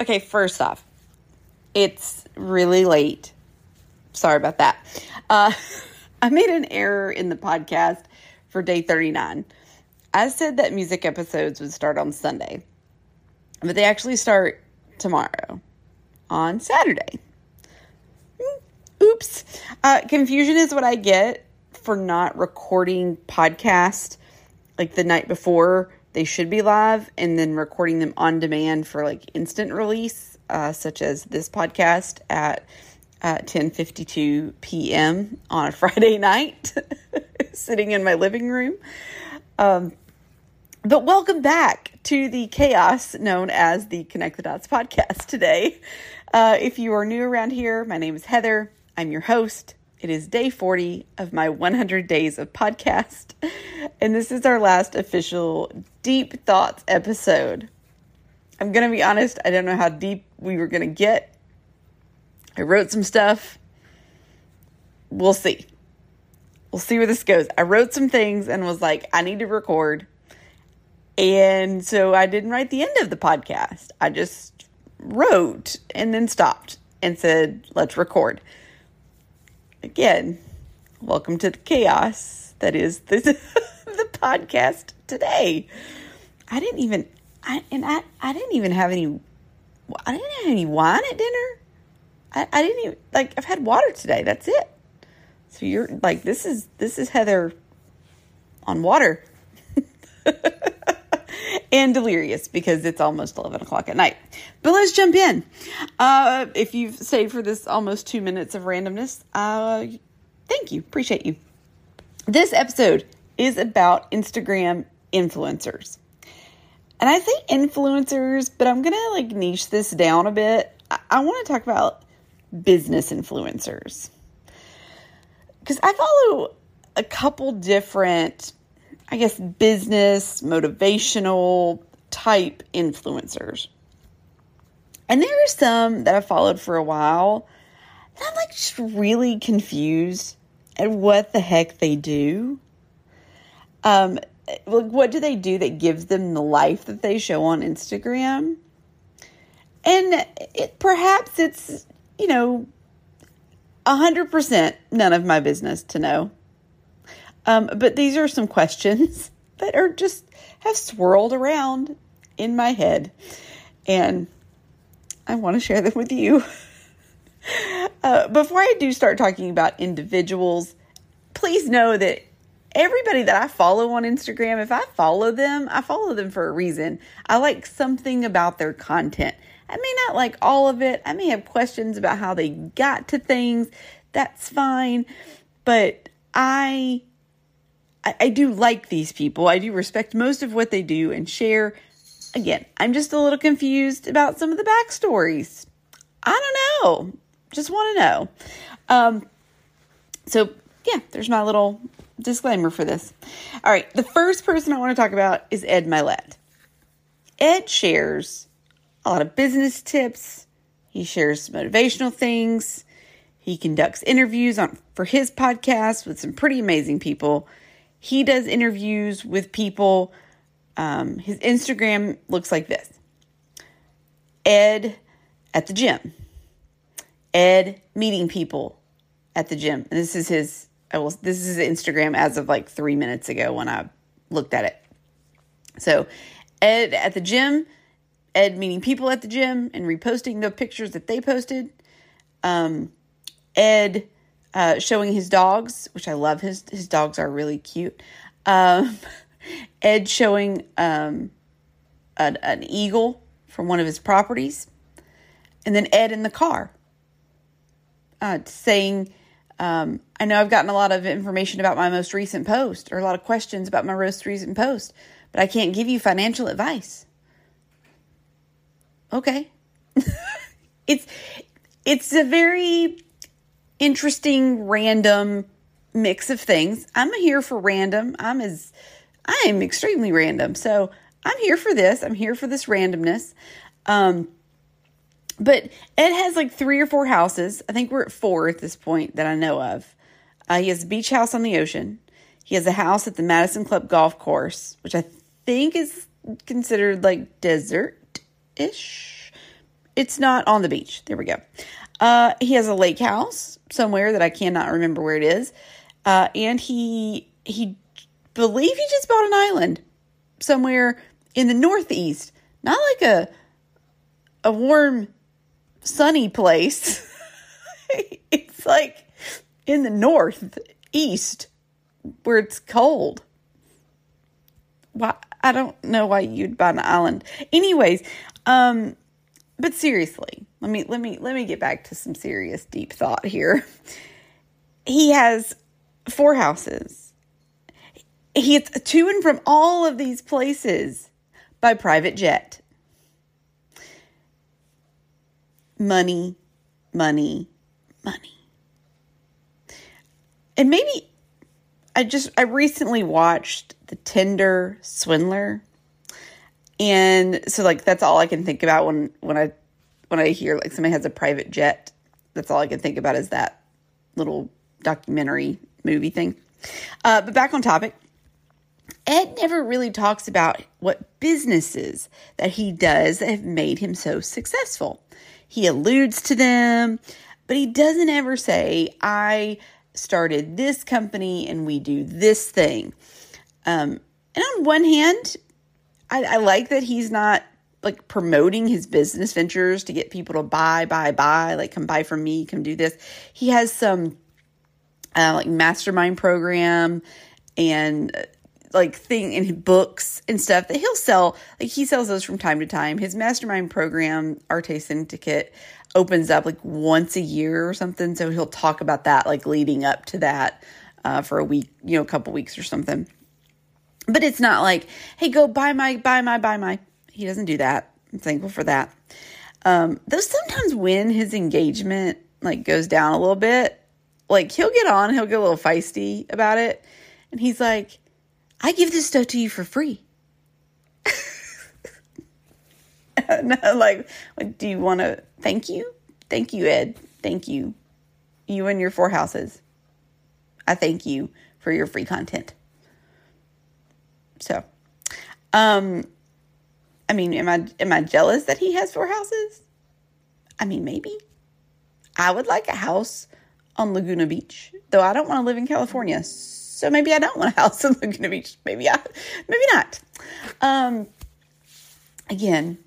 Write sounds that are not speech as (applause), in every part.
Okay, first off, it's really late. Sorry about that. Uh, (laughs) I made an error in the podcast for day 39. I said that music episodes would start on Sunday, but they actually start tomorrow on Saturday. Hmm, oops. Uh, confusion is what I get for not recording podcast like the night before they should be live and then recording them on demand for like instant release, uh, such as this podcast at uh, 10:52 p.m. on a (laughs) Friday night, (laughs) sitting in my living room. Um, but welcome back to the chaos known as the Connect the Dots podcast today. Uh, if you are new around here, my name is Heather. I'm your host. It is day 40 of my 100 days of podcast, and this is our last official Deep Thoughts episode. I'm going to be honest, I don't know how deep we were going to get. I wrote some stuff. We'll see. We'll see where this goes. I wrote some things and was like, I need to record. And so I didn't write the end of the podcast. I just wrote and then stopped and said, let's record again, welcome to the chaos that is the, (laughs) the podcast today. I didn't even, I, and I, I didn't even have any, I didn't have any wine at dinner. I, I didn't even, like, I've had water today. That's it. So you're like, this is, this is Heather on water. (laughs) and delirious because it's almost 11 o'clock at night. But let's jump in. Uh, if you've stayed for this almost two minutes of randomness, uh, thank you. Appreciate you. This episode is about Instagram influencers. And I say influencers, but I'm going to like niche this down a bit. I, I want to talk about business influencers. Because I follow a couple different I guess, business, motivational type influencers. And there are some that I followed for a while that I'm like just really confused at what the heck they do. Um, like what do they do that gives them the life that they show on Instagram? And it, perhaps it's, you know, 100% none of my business to know. Um, but these are some questions (laughs) that are just have swirled around in my head, and I want to share them with you. (laughs) uh, before I do start talking about individuals, please know that everybody that I follow on Instagram, if I follow them, I follow them for a reason. I like something about their content. I may not like all of it. I may have questions about how they got to things. That's fine. But I I, I do like these people. I do respect most of what they do and share. Again, I'm just a little confused about some of the backstories. I don't know. Just want to know. Um, so, yeah, there's my little disclaimer for this. All right, the first person I want to talk about is Ed Mylett. Ed shares a lot of business tips. He shares motivational things. He conducts interviews on for his podcast with some pretty amazing people. He does interviews with people. Um, his Instagram looks like this Ed at the gym, Ed meeting people at the gym. And this is his, I will, this is Instagram as of like three minutes ago when I looked at it. So, Ed at the gym, Ed meeting people at the gym and reposting the pictures that they posted. Um, Ed uh, showing his dogs, which I love. His his dogs are really cute. Um, (laughs) Ed showing um, an, an eagle from one of his properties, and then Ed in the car uh, saying, um, "I know I've gotten a lot of information about my most recent post, or a lot of questions about my most recent post, but I can't give you financial advice." Okay, (laughs) it's it's a very interesting, random mix of things. I'm here for random. I'm as I am extremely random. So I'm here for this. I'm here for this randomness. Um, but Ed has like three or four houses. I think we're at four at this point that I know of. Uh, he has a beach house on the ocean. He has a house at the Madison Club golf course, which I think is considered like desert ish it's not on the beach. There we go. Uh, he has a lake house somewhere that I cannot remember where it is, uh, and he he believe he just bought an island somewhere in the northeast, not like a a warm, sunny place. (laughs) it's like in the northeast where it's cold. Why I don't know why you'd buy an island. Anyways, um, but seriously, let me let me let me get back to some serious deep thought here. He has four houses. He gets to and from all of these places by private jet. Money, money, money. And maybe I just I recently watched The Tinder Swindler. And so like that's all I can think about when when I when I hear like somebody has a private jet. That's all I can think about is that little documentary movie thing. Uh, but back on topic, Ed never really talks about what businesses that he does that have made him so successful. He alludes to them, but he doesn't ever say, I started this company and we do this thing. Um, and on one hand, I, I like that he's not like promoting his business ventures to get people to buy, buy, buy, like come buy from me, come do this. He has some uh, like mastermind program and uh, like thing in books and stuff that he'll sell. Like he sells those from time to time. His mastermind program, Arete Syndicate, opens up like once a year or something. So he'll talk about that like leading up to that uh, for a week, you know, a couple weeks or something. But it's not like, hey, go buy my, buy my, buy my. He doesn't do that. I'm thankful for that. Um, though sometimes when his engagement like goes down a little bit, like he'll get on, he'll get a little feisty about it, and he's like, "I give this stuff to you for free." (laughs) no, like, do you want to? Thank you, thank you, Ed. Thank you, you and your four houses. I thank you for your free content. So, um, I mean, am I am I jealous that he has four houses? I mean, maybe. I would like a house on Laguna Beach, though I don't want to live in California. So maybe I don't want a (laughs) house on Laguna Beach. Maybe I, maybe not. Um, again,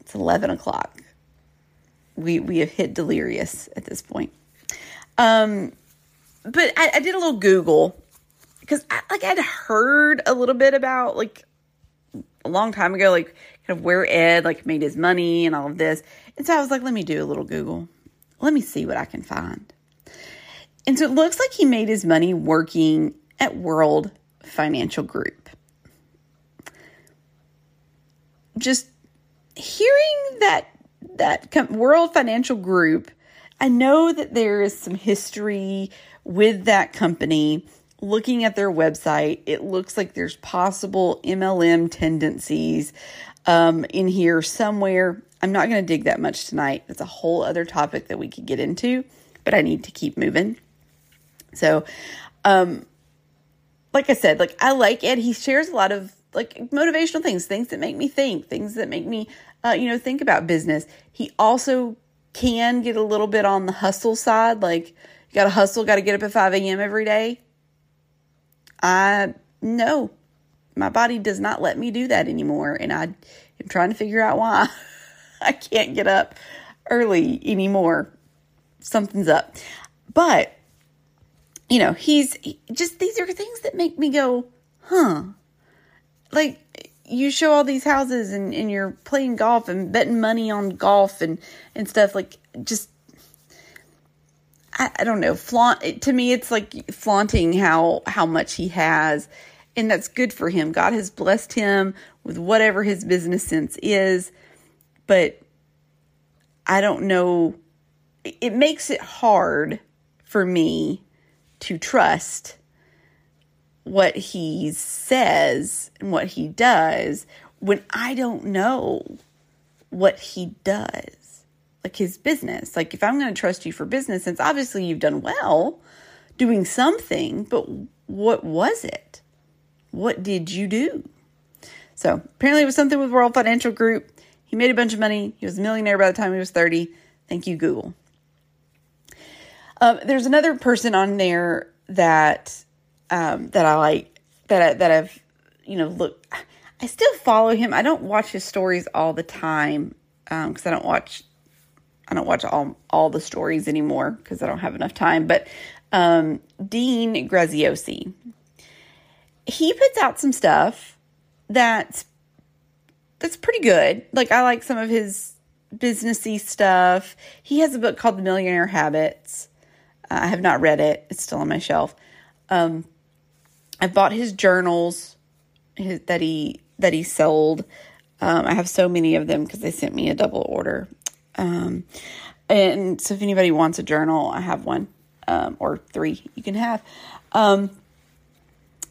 it's eleven o'clock. We we have hit delirious at this point. Um, but I, I did a little Google because I, like I'd heard a little bit about like a long time ago, like kind of where Ed like made his money and all of this. And so I was like, let me do a little Google. Let me see what I can find. And so it looks like he made his money working at World Financial Group. Just hearing that that World Financial Group, I know that there is some history with that company looking at their website, it looks like there's possible MLM tendencies um, in here somewhere. I'm not going to dig that much tonight. That's a whole other topic that we could get into, but I need to keep moving. So, um, like I said, like I like Ed. He shares a lot of like motivational things, things that make me think, things that make me, uh, you know, think about business. He also can get a little bit on the hustle side, like you got to hustle, got to get up at 5 a.m. every day. I no, my body does not let me do that anymore. And I am trying to figure out why (laughs) I can't get up early anymore. Something's up. But, you know, he's he, just, these are things that make me go, huh. Like, you show all these houses and, and you're playing golf and betting money on golf and, and stuff. Like, just I, I don't know, flaunt to me it's like flaunting how how much he has and that's good for him. God has blessed him with whatever his business sense is, but I don't know. It makes it hard for me to trust what he says and what he does when I don't know what he does like his business. Like if I'm going to trust you for business, since obviously you've done well doing something, but what was it? What did you do? So apparently it was something with World Financial Group. He made a bunch of money. He was a millionaire by the time he was 30. Thank you, Google. Um, there's another person on there that um, that I like that I, that I've you know look. I still follow him. I don't watch his stories all the time because um, I don't watch I don't watch all all the stories anymore because I don't have enough time. But um, Dean Graziosi, he puts out some stuff that's that's pretty good. Like I like some of his businessy stuff. He has a book called The Millionaire Habits. Uh, I have not read it. It's still on my shelf. Um, I've bought his journals his, that he that he sold. Um, I have so many of them because they sent me a double order. Um, and so if anybody wants a journal, I have one um, or three you can have. Um,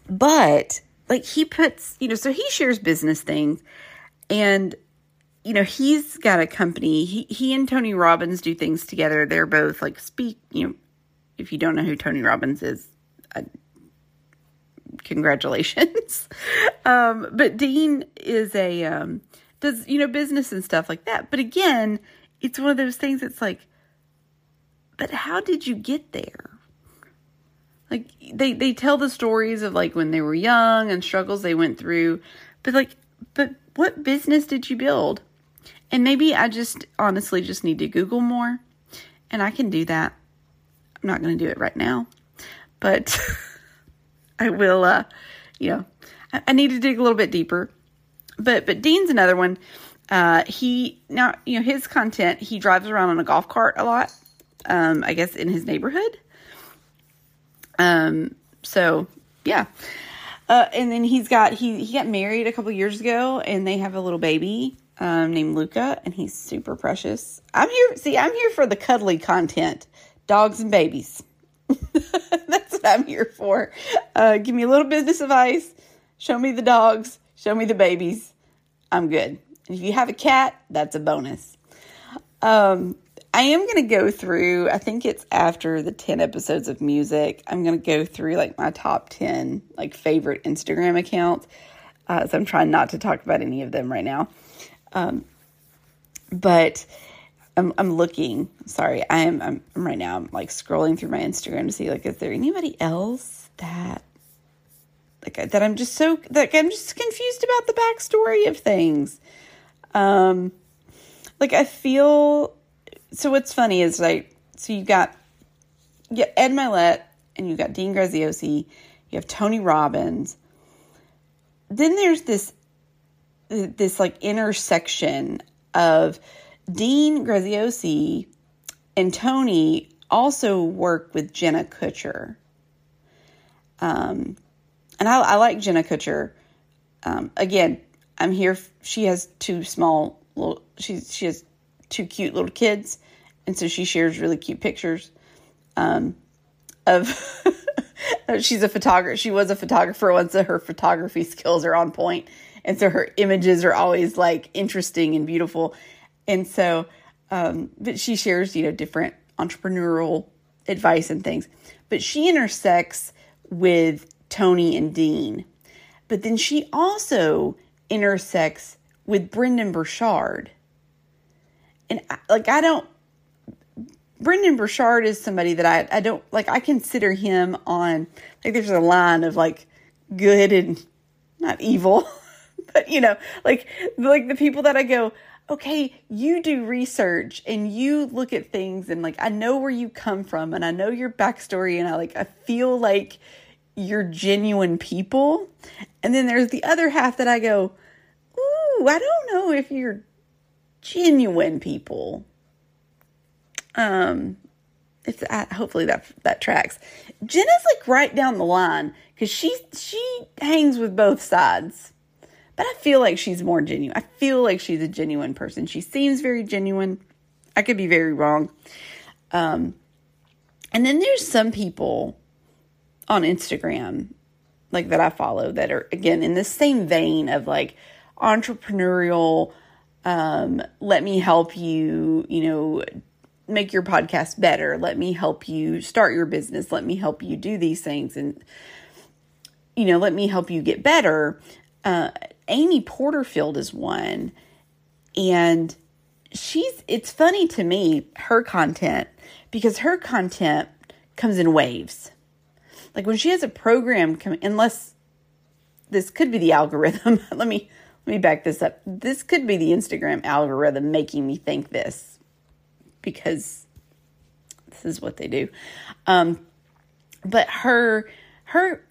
but like he puts, you know, so he shares business things and you know, he's got a company. He he and Tony Robbins do things together. They're both like speak, you know, if you don't know who Tony Robbins is, uh, congratulations. (laughs) um, but Dean is a um, does you know business and stuff like that. But again, it's one of those things. It's like, but how did you get there? Like they they tell the stories of like when they were young and struggles they went through, but like, but what business did you build? And maybe I just honestly just need to Google more, and I can do that. I'm not going to do it right now, but (laughs) I will. Uh, you know, I, I need to dig a little bit deeper. But but Dean's another one. Uh, he now you know his content. He drives around on a golf cart a lot. Um, I guess in his neighborhood. Um. So yeah. Uh, and then he's got he he got married a couple years ago, and they have a little baby um, named Luca, and he's super precious. I'm here. See, I'm here for the cuddly content, dogs and babies. (laughs) That's what I'm here for. Uh, give me a little business advice. Show me the dogs. Show me the babies. I'm good. If you have a cat, that's a bonus. Um, I am going to go through, I think it's after the 10 episodes of music. I'm going to go through like my top 10 like favorite Instagram accounts. Uh, so I'm trying not to talk about any of them right now. Um, but I'm, I'm looking. Sorry, I am. I'm, I'm right now. I'm like scrolling through my Instagram to see like, is there anybody else that like that I'm just so like I'm just confused about the backstory of things. Um, like I feel. So what's funny is like so you got yeah Ed Mylett and you got Dean Graziosi, you have Tony Robbins. Then there's this this like intersection of Dean Graziosi and Tony also work with Jenna Kutcher. Um, and I, I like Jenna Kutcher. Um, again, I'm here. She has two small little. She she has two cute little kids, and so she shares really cute pictures. Um, of (laughs) she's a photographer. She was a photographer once, so her photography skills are on point, and so her images are always like interesting and beautiful. And so, um, but she shares, you know, different entrepreneurial advice and things. But she intersects with Tony and Dean. But then she also intersects with Brendon Burchard. And like, I don't, Brendon Burchard is somebody that I, I don't like, I consider him on, like, there's a line of like good and not evil. (laughs) but you know, like like the people that I go, okay, you do research and you look at things and like I know where you come from and I know your backstory and I like I feel like you're genuine people. And then there's the other half that I go, ooh, I don't know if you're genuine people. Um, it's uh, hopefully that that tracks. Jenna's like right down the line because she she hangs with both sides but I feel like she's more genuine. I feel like she's a genuine person. She seems very genuine. I could be very wrong. Um, and then there's some people on Instagram, like that I follow, that are again in the same vein of like entrepreneurial. Um, let me help you, you know, make your podcast better. Let me help you start your business. Let me help you do these things, and you know, let me help you get better. Uh, Amy Porterfield is one. and she's it's funny to me her content because her content comes in waves. Like when she has a program unless this could be the algorithm. (laughs) let me let me back this up. This could be the Instagram algorithm making me think this because this is what they do. Um, but her her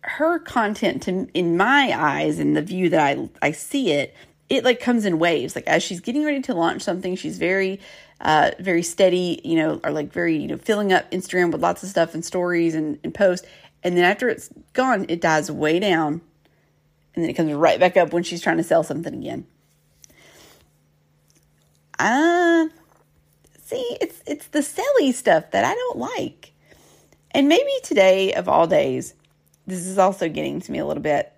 her content to in my eyes and the view that I I see it, it like comes in waves. Like as she's getting ready to launch something, she's very uh very steady, you know, or like very, you know, filling up Instagram with lots of stuff and stories and, and posts. And then after it's gone, it dies way down. And then it comes right back up when she's trying to sell something again. Uh see, it's it's the silly stuff that I don't like. And maybe today of all days, this is also getting to me a little bit.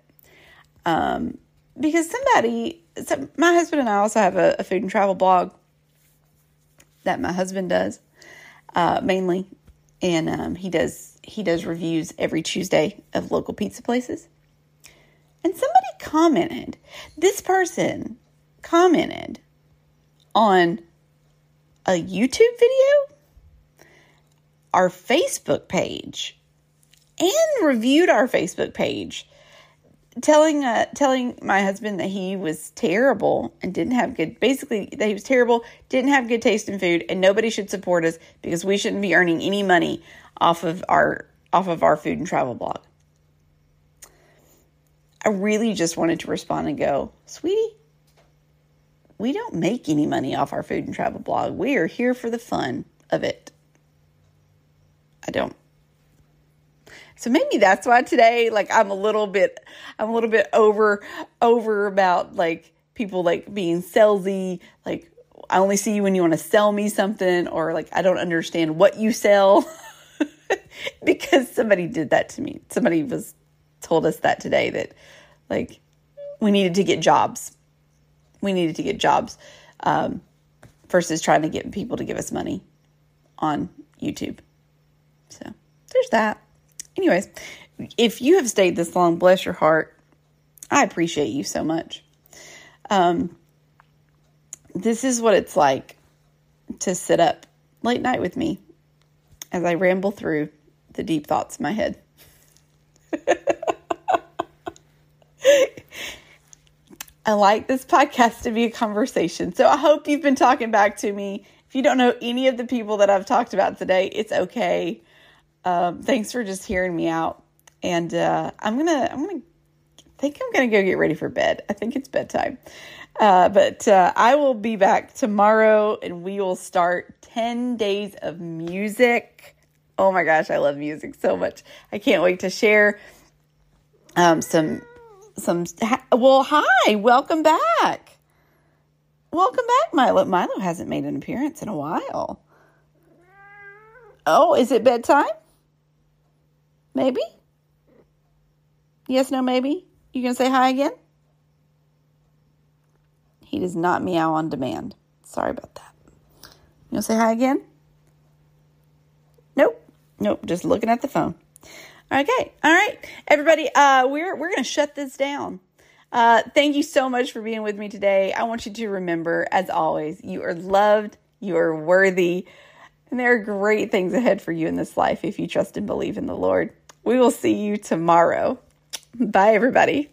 Um, because somebody, so my husband and I also have a, a, food and travel blog that my husband does uh, mainly, and um, he does he does reviews every Tuesday of local pizza places. And somebody commented, this person commented on a YouTube video, our Facebook page, and reviewed our Facebook page, telling uh, telling my husband that he was terrible and didn't have good basically that he was terrible, didn't have good taste in food, and nobody should support us because we shouldn't be earning any money off of our off of our food and travel blog. I really just wanted to respond and go, sweetie, we don't make any money off our food and travel blog. We are here for the fun of it. I don't. So maybe that's why today, like, I'm a little bit, I'm a little bit over, over about like people like being salesy, like, I only see you when you want to sell me something, or like, I don't understand what you sell (laughs) because somebody did that to me. Somebody was told us that today that like we needed to get jobs we needed to get jobs um, versus trying to get people to give us money on YouTube. So there's that. Anyways, if you have stayed this long, bless your heart. I appreciate you so much. Um, this is what it's like to sit up late night with me as I ramble through the deep thoughts in my head. (laughs) I like this podcast to be a conversation. So I hope you've been talking back to me. If you don't know any of the people that I've talked about today, it's okay. Um, thanks for just hearing me out. And uh, I'm gonna, I'm gonna think I'm gonna go get ready for bed. I think it's bedtime. Uh, but uh, I will be back tomorrow, and we will start ten days of music. Oh my gosh, I love music so much. I can't wait to share um, some some. Well, hi, welcome back. Welcome back, Milo. Milo hasn't made an appearance in a while. Oh, is it bedtime? Maybe? Yes, no, maybe? You gonna say hi again? He does not meow on demand. Sorry about that. You gonna say hi again? Nope. Nope. Just looking at the phone. Okay. All right. Everybody, uh, we're, we're to shut this down. Uh, thank you so much for being with me today. I want you to remember, as always, you are loved, you are worthy, and there are great things ahead for you in this life if you trust and believe in the Lord. We will see you tomorrow. Bye, everybody.